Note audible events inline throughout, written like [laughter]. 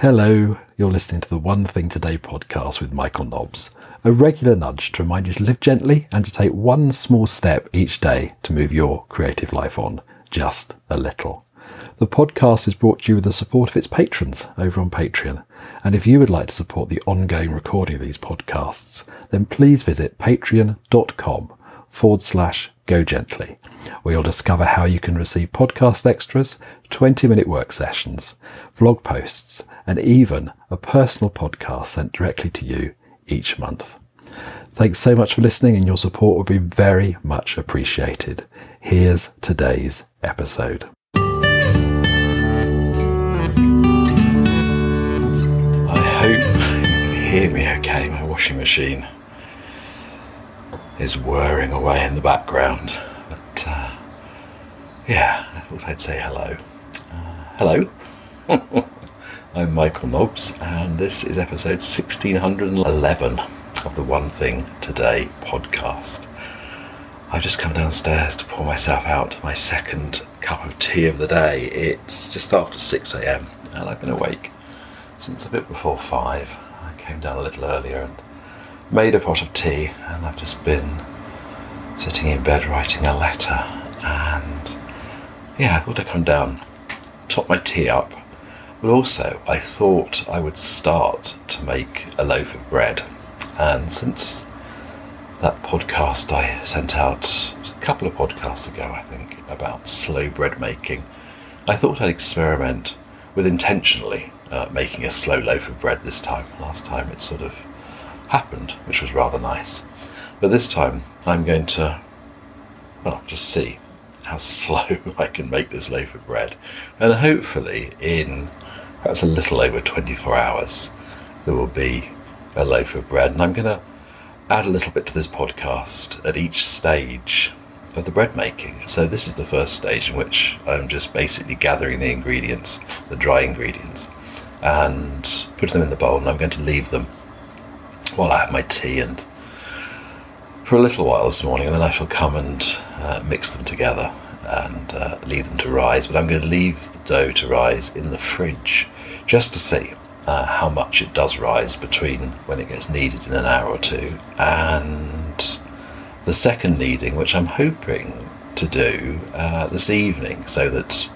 Hello, you're listening to the One Thing Today podcast with Michael Nobbs, a regular nudge to remind you to live gently and to take one small step each day to move your creative life on just a little. The podcast is brought to you with the support of its patrons over on Patreon. And if you would like to support the ongoing recording of these podcasts, then please visit patreon.com forward slash go gently, where you'll discover how you can receive podcast extras, 20 minute work sessions, vlog posts, and even a personal podcast sent directly to you each month. Thanks so much for listening, and your support would be very much appreciated. Here's today's episode. I hope you can hear me okay. My washing machine is whirring away in the background. But uh, yeah, I thought I'd say hello. Uh, hello. [laughs] I'm Michael Nobbs, and this is episode 1611 of the One Thing Today podcast. I've just come downstairs to pour myself out my second cup of tea of the day. It's just after 6 am, and I've been awake since a bit before 5. I came down a little earlier and made a pot of tea, and I've just been sitting in bed writing a letter. And yeah, I thought I'd come down, top my tea up, but also I thought I would start to make a loaf of bread. And since that podcast I sent out a couple of podcasts ago, I think, about slow bread making, I thought I'd experiment with intentionally uh, making a slow loaf of bread this time. Last time it sort of happened, which was rather nice. But this time I'm going to, well, just see how [laughs] slow I can make this loaf of bread. And hopefully, in perhaps a little over 24 hours, there will be a loaf of bread. And I'm going to add a little bit to this podcast at each stage of the bread making. So, this is the first stage in which I'm just basically gathering the ingredients, the dry ingredients, and putting them in the bowl. And I'm going to leave them while I have my tea and for a little while this morning, and then I shall come and uh, mix them together and uh, leave them to rise. But I'm going to leave the dough to rise in the fridge just to see uh, how much it does rise between when it gets kneaded in an hour or two and the second kneading, which I'm hoping to do uh, this evening, so that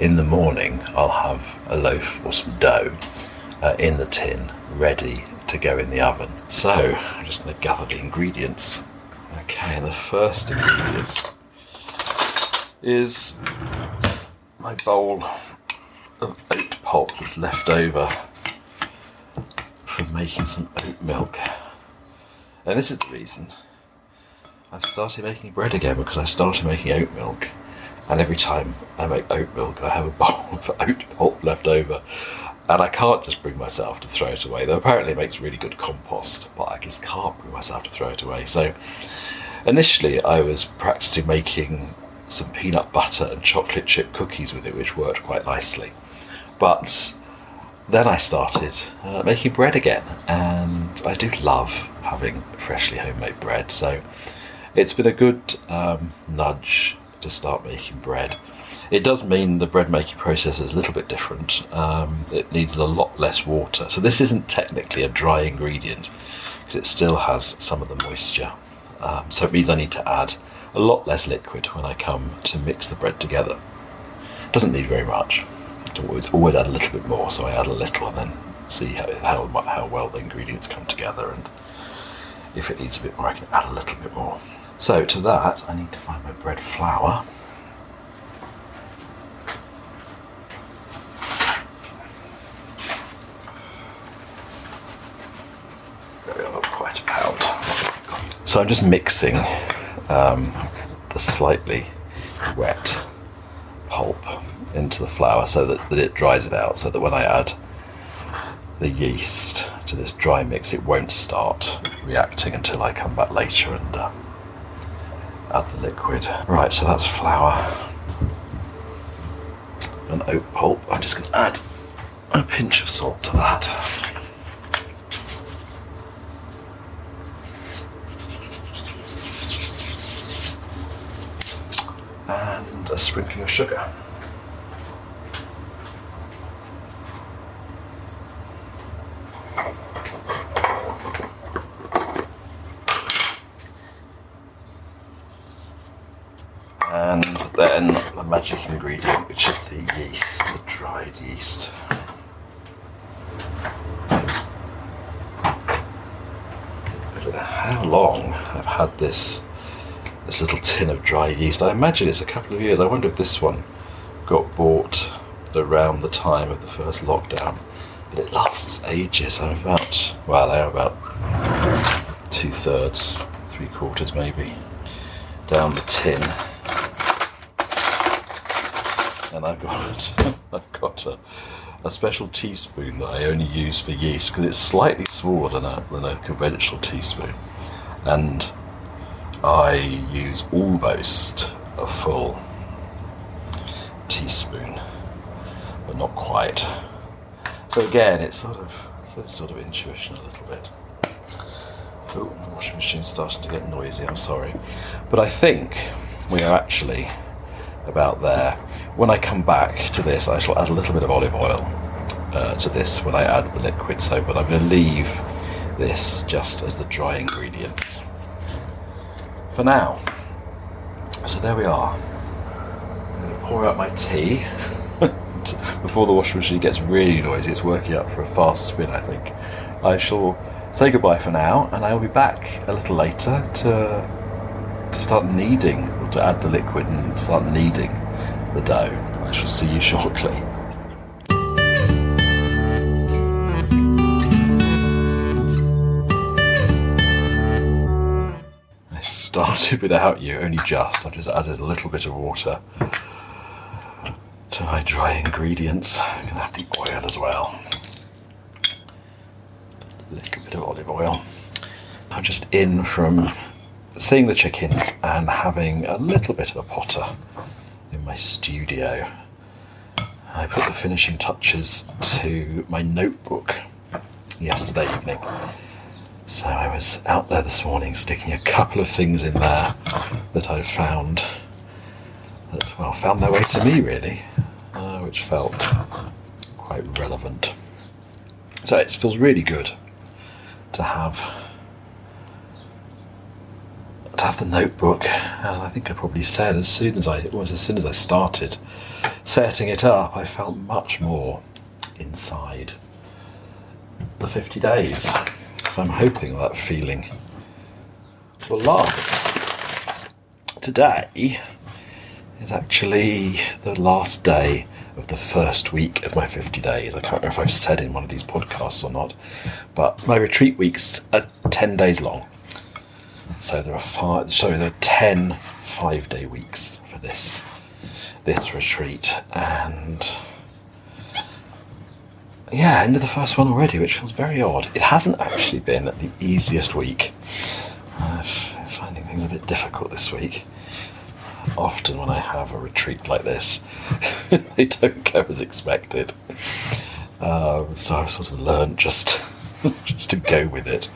in the morning I'll have a loaf or some dough uh, in the tin ready to go in the oven. So I'm just going to gather the ingredients. Okay, the first ingredient is my bowl of oat pulp that's left over from making some oat milk. And this is the reason I've started making bread again because I started making oat milk. And every time I make oat milk, I have a bowl [laughs] of oat pulp left over. And I can't just bring myself to throw it away, though apparently it makes really good compost, but I just can't bring myself to throw it away. So initially, I was practicing making some peanut butter and chocolate chip cookies with it, which worked quite nicely. But then I started uh, making bread again, and I do love having freshly homemade bread. So it's been a good um, nudge to start making bread. It does mean the bread making process is a little bit different. Um, it needs a lot less water. So this isn't technically a dry ingredient because it still has some of the moisture. Um, so it means I need to add a lot less liquid when I come to mix the bread together. It doesn't need very much. Always, always add a little bit more, so I add a little and then see how, how, how well the ingredients come together and if it needs a bit more I can add a little bit more. So to that I need to find my bread flour. quite a pound. So I'm just mixing um, the slightly wet pulp into the flour so that, that it dries it out, so that when I add the yeast to this dry mix, it won't start reacting until I come back later and uh, add the liquid. Right, so that's flour and oat pulp. I'm just going to add a pinch of salt to that. a sprinkling of sugar. And then the magic ingredient, which is the yeast, the dried yeast. I don't know how long I've had this yeast. I imagine it's a couple of years. I wonder if this one got bought around the time of the first lockdown. But it lasts ages. I'm about well, I'm about two thirds, three quarters maybe down the tin. And I've got [laughs] I've got a, a special teaspoon that I only use for yeast because it's slightly smaller than a than a conventional teaspoon. And I use almost a full teaspoon, but not quite. So again, it's sort of it's sort of intuition a little bit. Oh, the washing machine's starting to get noisy. I'm sorry, but I think we are actually about there. When I come back to this, I shall add a little bit of olive oil uh, to this when I add the liquid. So, but I'm going to leave this just as the dry ingredients for now. So there we are. I'm going to pour out my tea [laughs] before the washing machine gets really noisy. It's working up for a fast spin, I think. I shall say goodbye for now, and I'll be back a little later to to start kneading or to add the liquid and start kneading the dough. I shall see you [laughs] shortly. Started [laughs] without you, only just. I've just added a little bit of water to my dry ingredients. I'm gonna have the oil as well. A little bit of olive oil. I'm just in from seeing the chickens and having a little bit of a potter in my studio. I put the finishing touches to my notebook yesterday evening. So I was out there this morning sticking a couple of things in there that I found that well found their way to me really, uh, which felt quite relevant. So it feels really good to have to have the notebook, and I think I probably said as soon as I almost as soon as I started setting it up, I felt much more inside the 50 days. So I'm hoping that feeling will last. Today is actually the last day of the first week of my 50 days. I can't remember if I've said in one of these podcasts or not, but my retreat weeks are 10 days long. So there are five. Sorry, there are 10 five-day weeks for this this retreat, and yeah, end of the first one already, which feels very odd. It hasn't actually been the easiest week. I'm finding things a bit difficult this week. Often when I have a retreat like this, [laughs] they don't go as expected. Um, so I've sort of learned just [laughs] just to go with it.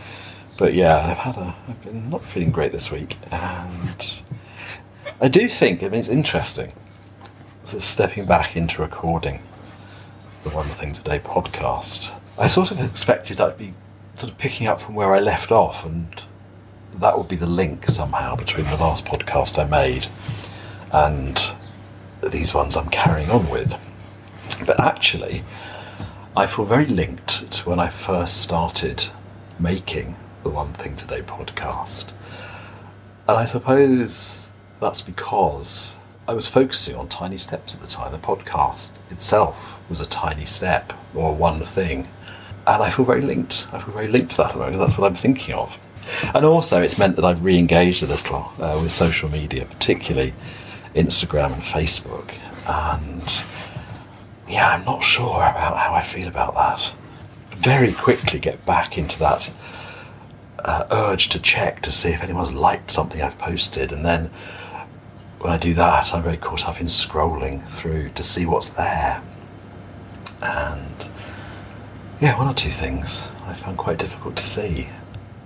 But yeah, I've had a I've been not feeling great this week, and I do think I mean it's interesting. So stepping back into recording the One Thing Today podcast, I sort of expected I'd be sort of picking up from where I left off, and that would be the link somehow between the last podcast I made and these ones I'm carrying on with. But actually, I feel very linked to when I first started making the One Thing Today podcast. And I suppose that's because I was focusing on tiny steps at the time. The podcast itself was a tiny step or one thing. And I feel very linked. I feel very linked to that at the moment. That's what I'm thinking of. And also, it's meant that I've re engaged a little uh, with social media, particularly Instagram and Facebook. And yeah, I'm not sure about how I feel about that. Very quickly get back into that uh, urge to check to see if anyone's liked something I've posted, and then when I do that, I'm very caught up in scrolling through to see what's there. And yeah, one or two things I found quite difficult to see,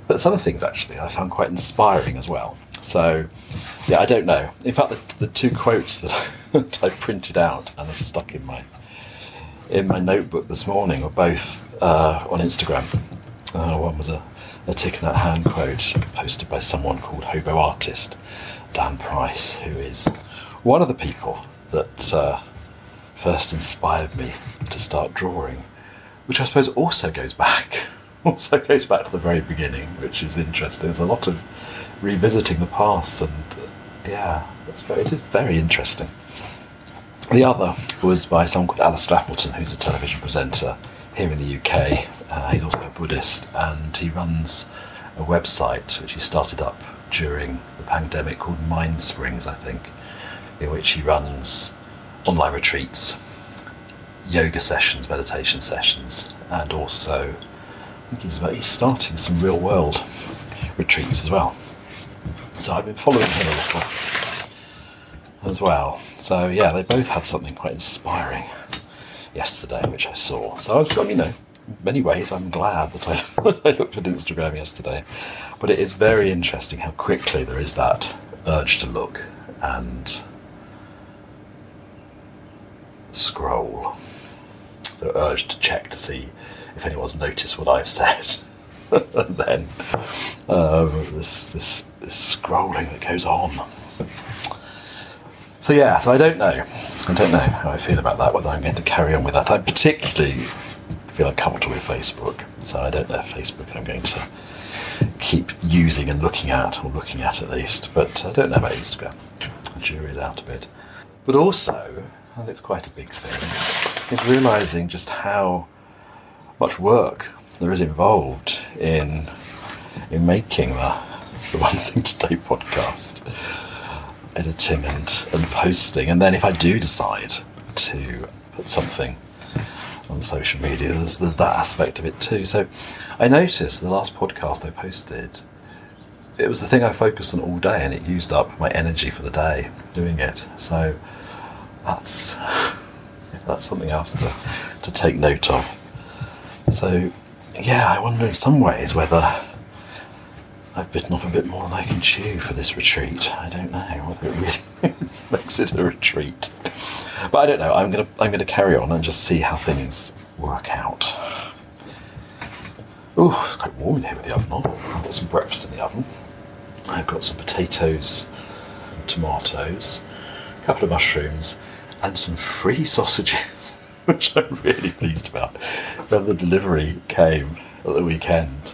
but some things actually I found quite inspiring as well. So yeah, I don't know. In fact, the, the two quotes that [laughs] I, that printed out and have stuck in my in my notebook this morning were both uh, on Instagram. Uh, one was a a Thich Nhat quote posted by someone called Hobo Artist, Dan Price, who is one of the people that uh, first inspired me to start drawing, which I suppose also goes back, [laughs] also goes back to the very beginning, which is interesting. There's a lot of revisiting the past, and uh, yeah, it's very, it is very interesting. The other was by someone called Alistair Appleton, who's a television presenter here in the UK. Uh, he's also a Buddhist, and he runs a website which he started up during the pandemic called Mind Springs, I think, in which he runs online retreats, yoga sessions, meditation sessions, and also I think he's, he's starting some real world retreats as well. So I've been following him a little as well. So yeah, they both had something quite inspiring yesterday, which I saw. So I was, you know, many ways, I'm glad that I, [laughs] I looked at Instagram yesterday. But it is very interesting how quickly there is that urge to look and scroll. The urge to check to see if anyone's noticed what I've said. [laughs] and then um, this, this, this scrolling that goes on. So yeah, so I don't know. I don't know how I feel about that. Whether I'm going to carry on with that. I particularly feel uncomfortable with Facebook, so I don't know if Facebook I'm going to keep using and looking at, or looking at at least. But I don't know about Instagram. The jury's out a bit. But also, and it's quite a big thing, is realizing just how much work there is involved in in making the, the One Thing Today podcast editing and, and posting. And then if I do decide to put something on social media, there's, there's that aspect of it too. So I noticed the last podcast I posted, it was the thing I focused on all day and it used up my energy for the day doing it. So that's [laughs] that's something else to, to take note of. So yeah, I wonder in some ways whether I've bitten off a bit more than I can chew for this retreat. I don't know whether it really [laughs] makes it a retreat. But I don't know. I'm gonna I'm gonna carry on and just see how things work out. Oh, it's quite warm in here with the oven on. I've got some breakfast in the oven. I've got some potatoes, tomatoes, a couple of mushrooms, and some free [laughs] sausages, which I'm really pleased about. When the delivery came at the weekend,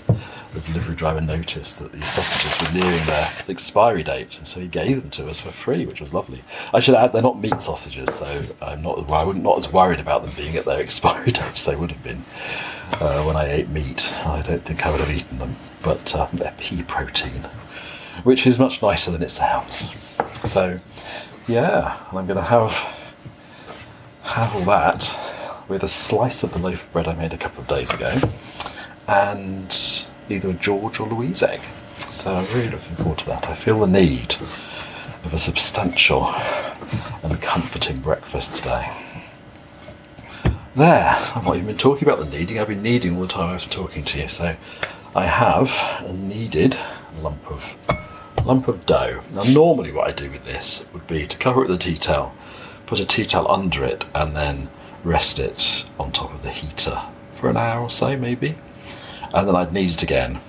the delivery driver noticed that these sausages were nearing their expiry date, and so he gave them to us for free, which was lovely. I should add, they're not meat sausages, so I'm not well, I'm not as worried about them being at their [laughs] expiry date as they would have been uh, when I ate meat. I don't think I would have eaten them, but um, they're pea protein, which is much nicer than it sounds. So, yeah, and I'm going to have have all that with a slice of the loaf of bread I made a couple of days ago, and either George or Louise egg. So I'm really looking forward to that. I feel the need of a substantial and comforting breakfast today. There, I've not even been talking about the kneading, I've been kneading all the time I was talking to you. So I have a kneaded lump of lump of dough. Now normally what I do with this would be to cover it with a tea towel, put a tea towel under it and then rest it on top of the heater for an hour or so maybe and then I'd knead it again,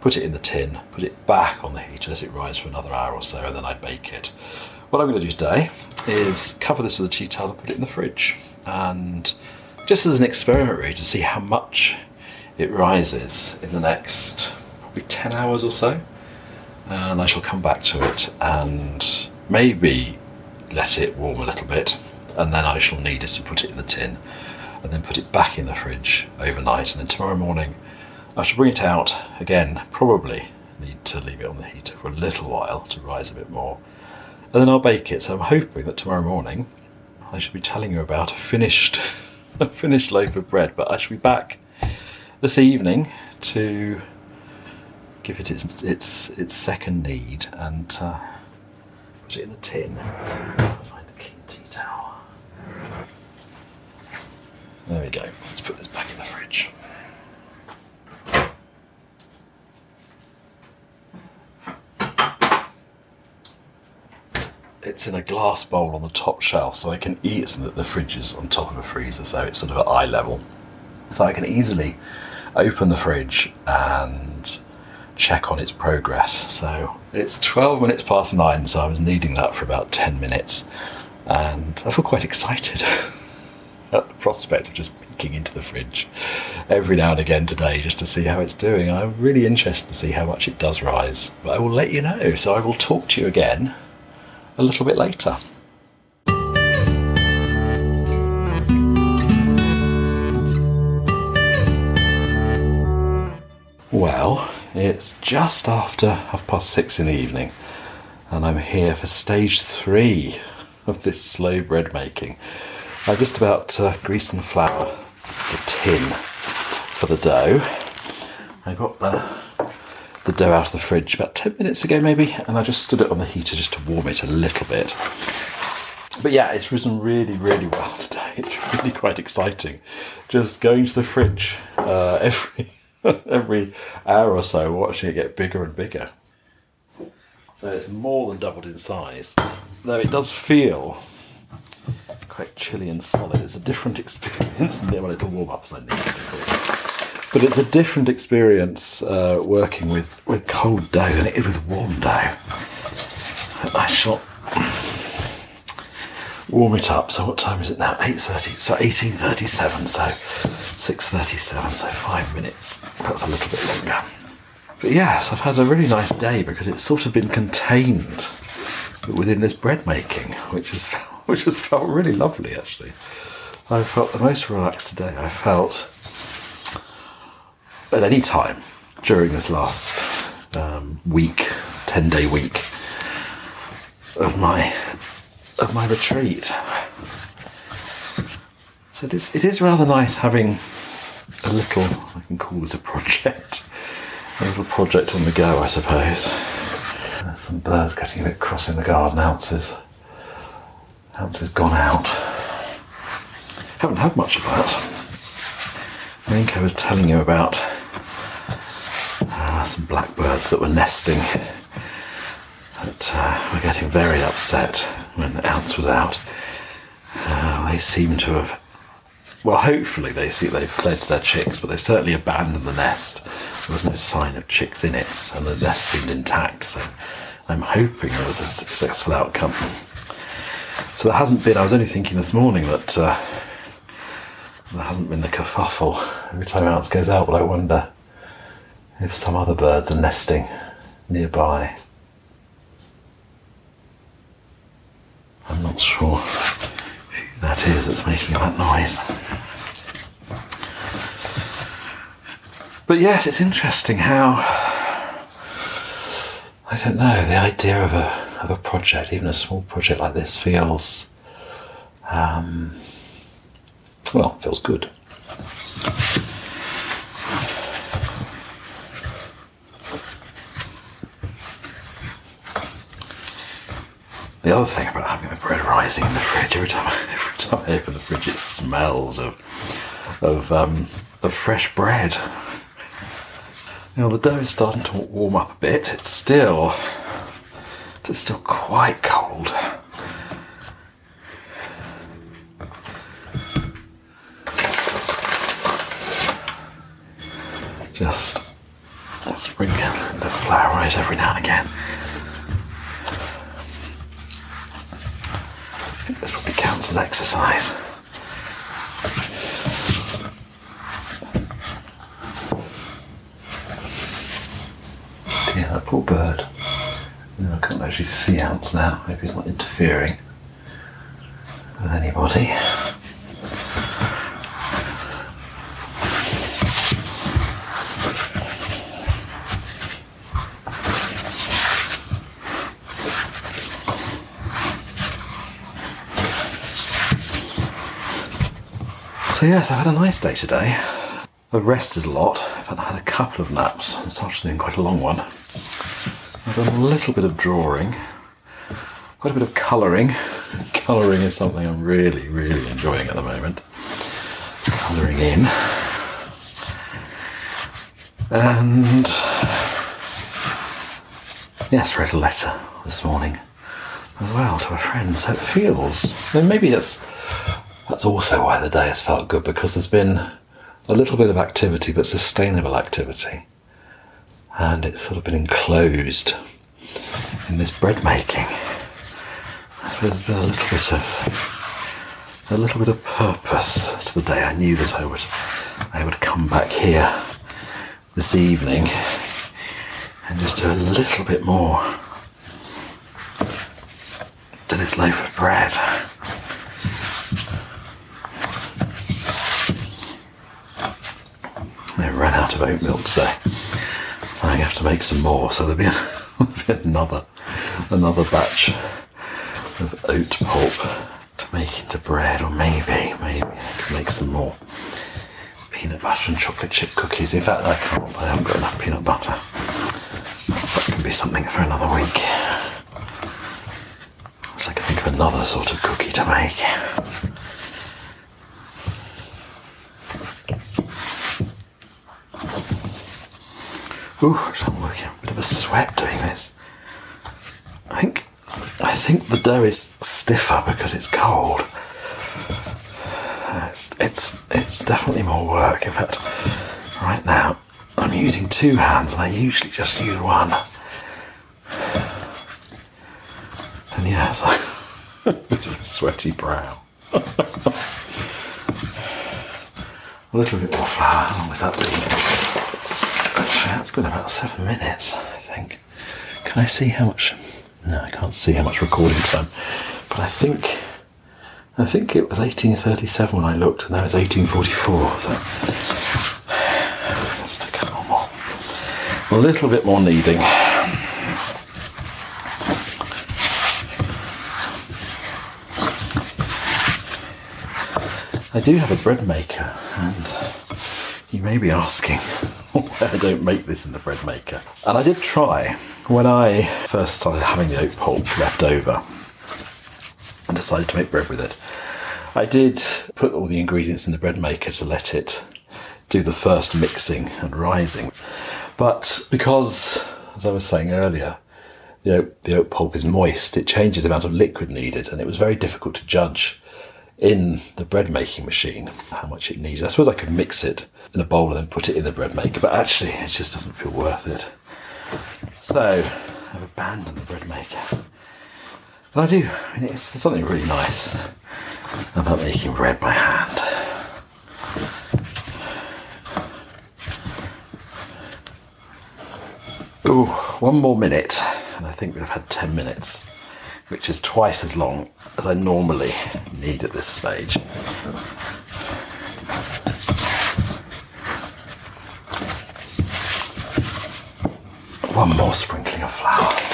put it in the tin, put it back on the heater, let it rise for another hour or so, and then I'd bake it. What I'm going to do today is cover this with a tea towel and put it in the fridge, and just as an experiment, really, to see how much it rises in the next probably 10 hours or so. And I shall come back to it and maybe let it warm a little bit, and then I shall knead it and put it in the tin and then put it back in the fridge overnight. And then tomorrow morning, I shall bring it out again. Probably need to leave it on the heater for a little while to rise a bit more, and then I'll bake it. So I'm hoping that tomorrow morning I shall be telling you about a finished, [laughs] a finished loaf of bread. But I shall be back this evening to give it its its its second knead and uh, put it in the tin. There we go. Let's put this back in the fridge. It's in a glass bowl on the top shelf, so I can eat it. The fridge is on top of a freezer, so it's sort of at eye level. So I can easily open the fridge and check on its progress. So it's 12 minutes past nine, so I was needing that for about 10 minutes. And I feel quite excited [laughs] at the prospect of just peeking into the fridge every now and again today just to see how it's doing. I'm really interested to see how much it does rise, but I will let you know. So I will talk to you again a little bit later. Well, it's just after half past six in the evening, and I'm here for stage three of this slow bread making. I'm just about to grease and flour the tin for the dough. I got the the dough out of the fridge about 10 minutes ago, maybe, and I just stood it on the heater just to warm it a little bit. But yeah, it's risen really, really well [laughs] today. It's really quite exciting. Just going to the fridge uh, [laughs] every every hour or so, watching it get bigger and bigger. So it's more than doubled in size, though it does feel quite chilly and solid. It's a different [laughs] experience. well, it'll warm up as I need of course. But it's a different experience uh, working with, with cold dough than it is with warm dough. I shall warm it up. So what time is it now? 8.30. So 18.37. So 6.37. So five minutes. That's a little bit longer. But yes, I've had a really nice day because it's sort of been contained within this bread making, which has [laughs] which has felt really lovely actually. I felt the most relaxed today. I felt at any time during this last um, week, ten day week of my of my retreat. So it is, it is rather nice having a little, I can call this a project, a little project on the go, I suppose. There's some birds getting a bit cross in the garden. Ounces, Ounces gone out. Haven't had much of that. I think I was telling you about uh, some blackbirds that were nesting that uh, were getting very upset when Ounce was out. Uh, they seem to have, well, hopefully they see they've their chicks, but they've certainly abandoned the nest. There was no sign of chicks in it, and the nest seemed intact. So I'm hoping there was a successful outcome. So there hasn't been. I was only thinking this morning that uh, there hasn't been the kerfuffle every time Ounce goes out, but I wonder if some other birds are nesting nearby. I'm not sure who that is that's making that noise. But yes, it's interesting how I don't know the idea of a of a project, even a small project like this, feels um, well, feels good. The other thing about having the bread rising in the fridge every time, I, [laughs] every time I open the fridge, it smells of of um, of fresh bread. Know, the dough is starting to warm up a bit. It's still it's still quite cold. Just sprinkle the flour right every now and again. I think this probably counts as exercise. Poor bird. I can't actually see Ounce now. Hope he's not interfering with anybody. So yes, I've had a nice day today. I've rested a lot. I've had a couple of naps this afternoon, quite a long one. I've done a little bit of drawing, quite a bit of colouring. [laughs] colouring is something I'm really, really enjoying at the moment. Colouring in. And yes, read a letter this morning as well to a friend. So it feels, and maybe it's that's also why the day has felt good because there's been a little bit of activity, but sustainable activity. And it's sort of been enclosed in this bread making. There's been a little bit of a little bit of purpose to the day. I knew that I would I would come back here this evening and just do a little bit more to this loaf of bread. I ran out of oat milk today, I have to make some more. So [laughs] there'll be, another another batch of oat pulp to make into bread, or maybe maybe I could make some more peanut butter and chocolate chip cookies. In fact, I can't. I haven't got enough peanut butter. That can be something for another week. So I can think of another sort of cookie to make. Ooh, I'm working a bit of a sweat doing this. I think I think the dough is stiffer because it's cold. Uh, it's it's it's definitely more work. In fact, right now I'm using two hands and I usually just use one. And like a bit of a sweaty brow. a little bit more flour. How long was that been? That's been about seven minutes, I think. Can I see how much? No, I can't see how much recording time. But I think, I think it was 1837 when I looked, and now it's 1844. So take a little more, a little bit more kneading. I do have a bread maker, and you may be asking [laughs] I don't make this in the bread maker. And I did try when I first started having the oat pulp left over and decided to make bread with it. I did put all the ingredients in the bread maker to let it do the first mixing and rising. But because, as I was saying earlier, the oat, the oat pulp is moist, it changes the amount of liquid needed, and it was very difficult to judge in the bread making machine how much it needed. I suppose I could mix it in a bowl and then put it in the bread maker, but actually it just doesn't feel worth it. So I've abandoned the bread maker. But I do, I mean, it's, there's something really nice about making bread by hand. Ooh, one more minute, and I think we've had 10 minutes which is twice as long as I normally need at this stage. One more sprinkling of flour.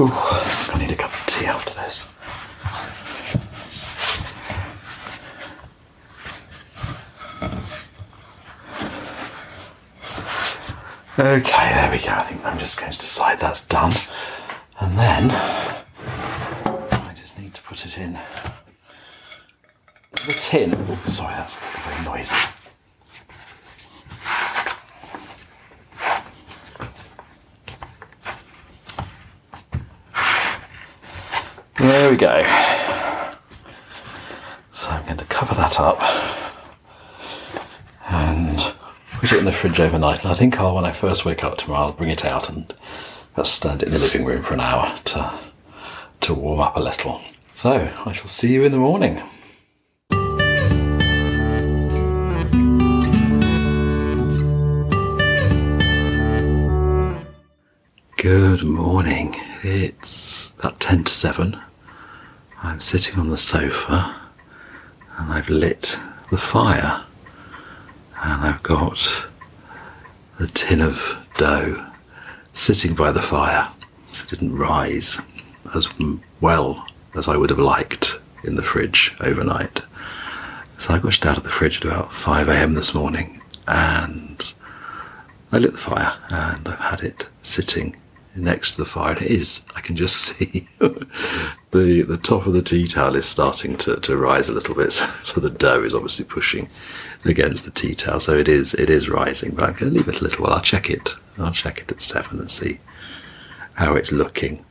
Ooh, I need a cup of tea after this. Okay, there we go. I think I'm just going to decide that's done. And then I just need to put it in the tin. Oh, sorry, that's very noisy. There we go. So I'm going to cover that up and put it in the fridge overnight. And I think I'll, when I first wake up tomorrow, I'll bring it out and just stand it in the living room for an hour to to warm up a little. So I shall see you in the morning. Good morning. It's about 10 to 7. I'm sitting on the sofa and I've lit the fire and I've got the tin of dough sitting by the fire. It didn't rise as well as I would have liked in the fridge overnight. So I got out of the fridge at about 5 a.m. this morning and I lit the fire and I've had it sitting next to the fire. And it is, I can just [laughs] see the the top of the tea towel is starting to, to rise a little bit. [laughs] So, so the dough is obviously pushing against the tea towel. So it is it is rising, but I'm going to leave it a little while. I'll check it. I'll check it at seven and see how it's looking.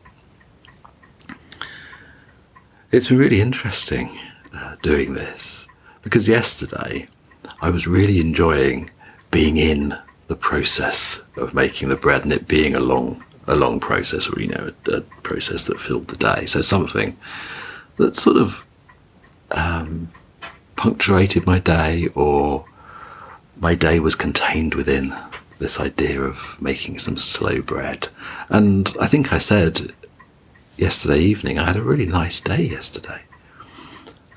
It's been really interesting uh, doing this because yesterday I was really enjoying being in the process of making the bread and it being a long a long process or you know a, a process that filled the day so something that sort of um, punctuated my day or my day was contained within this idea of making some slow bread and i think i said yesterday evening. I had a really nice day yesterday.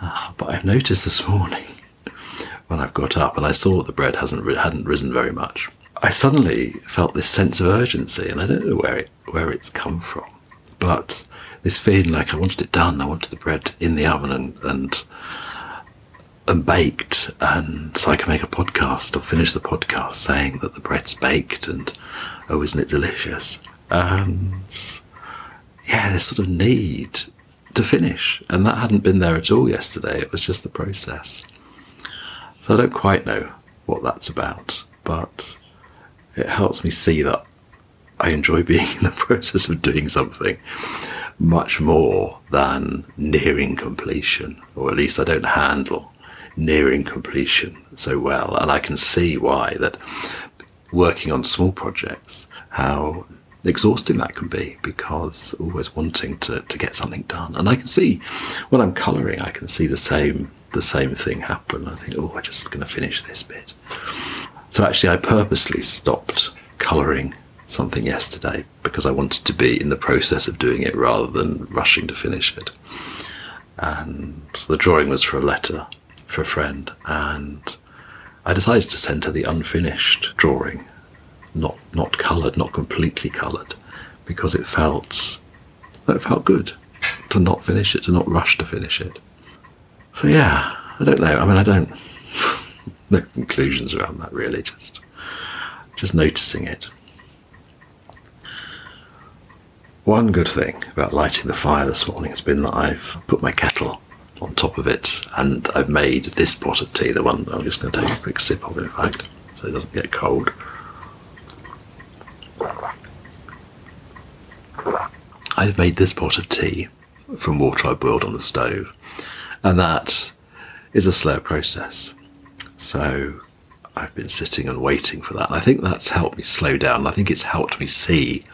Uh, but I've noticed this [laughs] morning when I've got up and I saw the bread hasn't hadn't risen very much. I suddenly felt this sense of urgency, and I don't know where it where it's come from, but this feeling like I wanted it done. I wanted the bread in the oven and and and baked, and so I can make a podcast or finish the podcast saying that the bread's baked and oh, isn't it delicious? And yeah, this sort of need to finish. And that hadn't been there at all yesterday. It was just the process. So I don't quite know what that's about, but it helps me see that I enjoy [laughs] being in the process of doing something much more than nearing completion, or at least I don't handle nearing completion so well. And I can see why that working on small projects, how exhausting that can be because always wanting to, to get something done. And I can see when I'm colouring, I can see the same the same thing happen. I think, oh, I'm just going to finish this bit. So actually, I purposely stopped colouring something yesterday because I wanted to be in the process of doing it rather than rushing to finish it. And the drawing was for a letter for a friend, and I decided to send her the unfinished drawing not not coloured, not completely coloured, because it felt it felt good to not finish it, to not rush to finish it. So yeah, I don't know. I mean, I don't [laughs] no conclusions around that really. Just just noticing it. One good thing about lighting the fire this morning has been that I've put my kettle on top of it and I've made this pot of tea, the one I'm just going to take a quick sip of, in fact, so it doesn't get cold. I've made this pot of tea from water I boiled on the stove, and that is a slow process. So I've been sitting and waiting for that. And I think that's helped me slow down. I think it's helped me see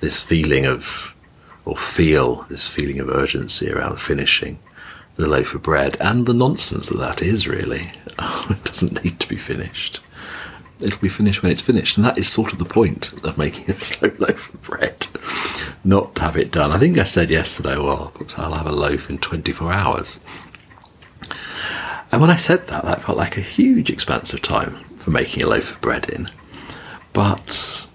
this feeling of, or feel this feeling of urgency around finishing the loaf of bread and the nonsense that that is really. [laughs] it doesn't need to be finished it'll be finished when it's finished. And that is sort of the point of making a [laughs] slow loaf of bread, not to have it done. I think I said yesterday, well, I'll have a loaf in 24 hours. And when I said that, that felt like a huge expanse of time for making a loaf of bread in. But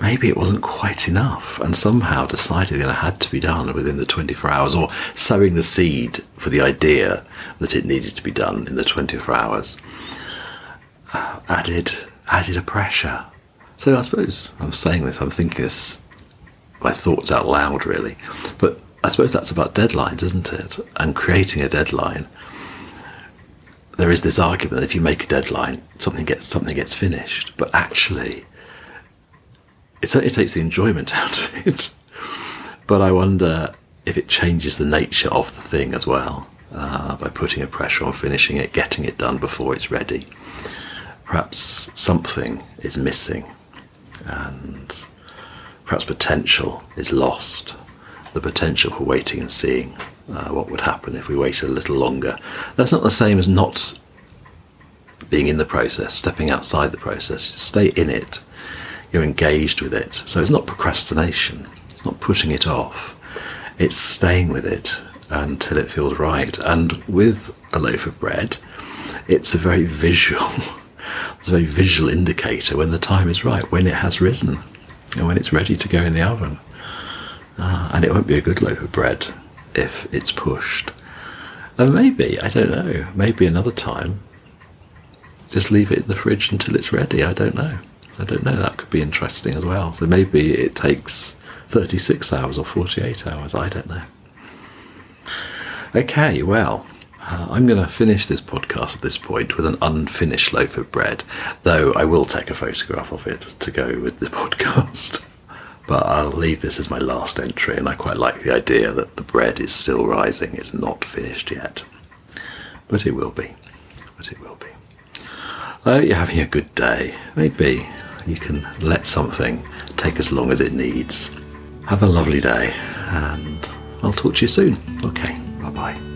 maybe it wasn't quite enough, and somehow decided that it had to be done within the 24 hours, or sowing the seed for the idea that it needed to be done in the 24 hours. Uh, added added a pressure. So I suppose I'm saying this, I'm thinking this, my thoughts out loud really. But I suppose that's about deadlines, isn't it? And creating a deadline. There is this argument that if you make a deadline, something gets something gets finished. But actually, it certainly takes the enjoyment [laughs] out of it. But I wonder if it changes the nature of the thing as well uh, by putting a pressure on finishing it, getting it done before it's ready perhaps something is missing and perhaps potential is lost. The potential for waiting and seeing uh, what would happen if we waited a little longer. That's not the same as not being in the process, stepping outside the process. Just stay in it. You're engaged with it. So it's not procrastination, it's not putting it off, it's staying with it until it feels right. And with a loaf of bread, it's a very visual [laughs] It's a very visual indicator when the time is right, when it has risen, and when it's ready to go in the oven. Uh, and it won't be a good loaf of bread if it's pushed. And maybe, I don't know, maybe another time, just leave it in the fridge until it's ready. I don't know. I don't know. That could be interesting as well. So maybe it takes 36 hours or 48 hours. I don't know. Okay, well, uh, I'm going to finish this podcast at this point with an unfinished loaf of bread, though I will take a photograph of it to go with the [laughs] podcast. But I'll leave this as my last entry, and I quite like the idea that the bread is still rising, it's not finished yet. But it will be. But it will be. I hope you're having a good day. Maybe you can let something take as long as it needs. Have a lovely day, and I'll talk to you soon. Okay, bye bye.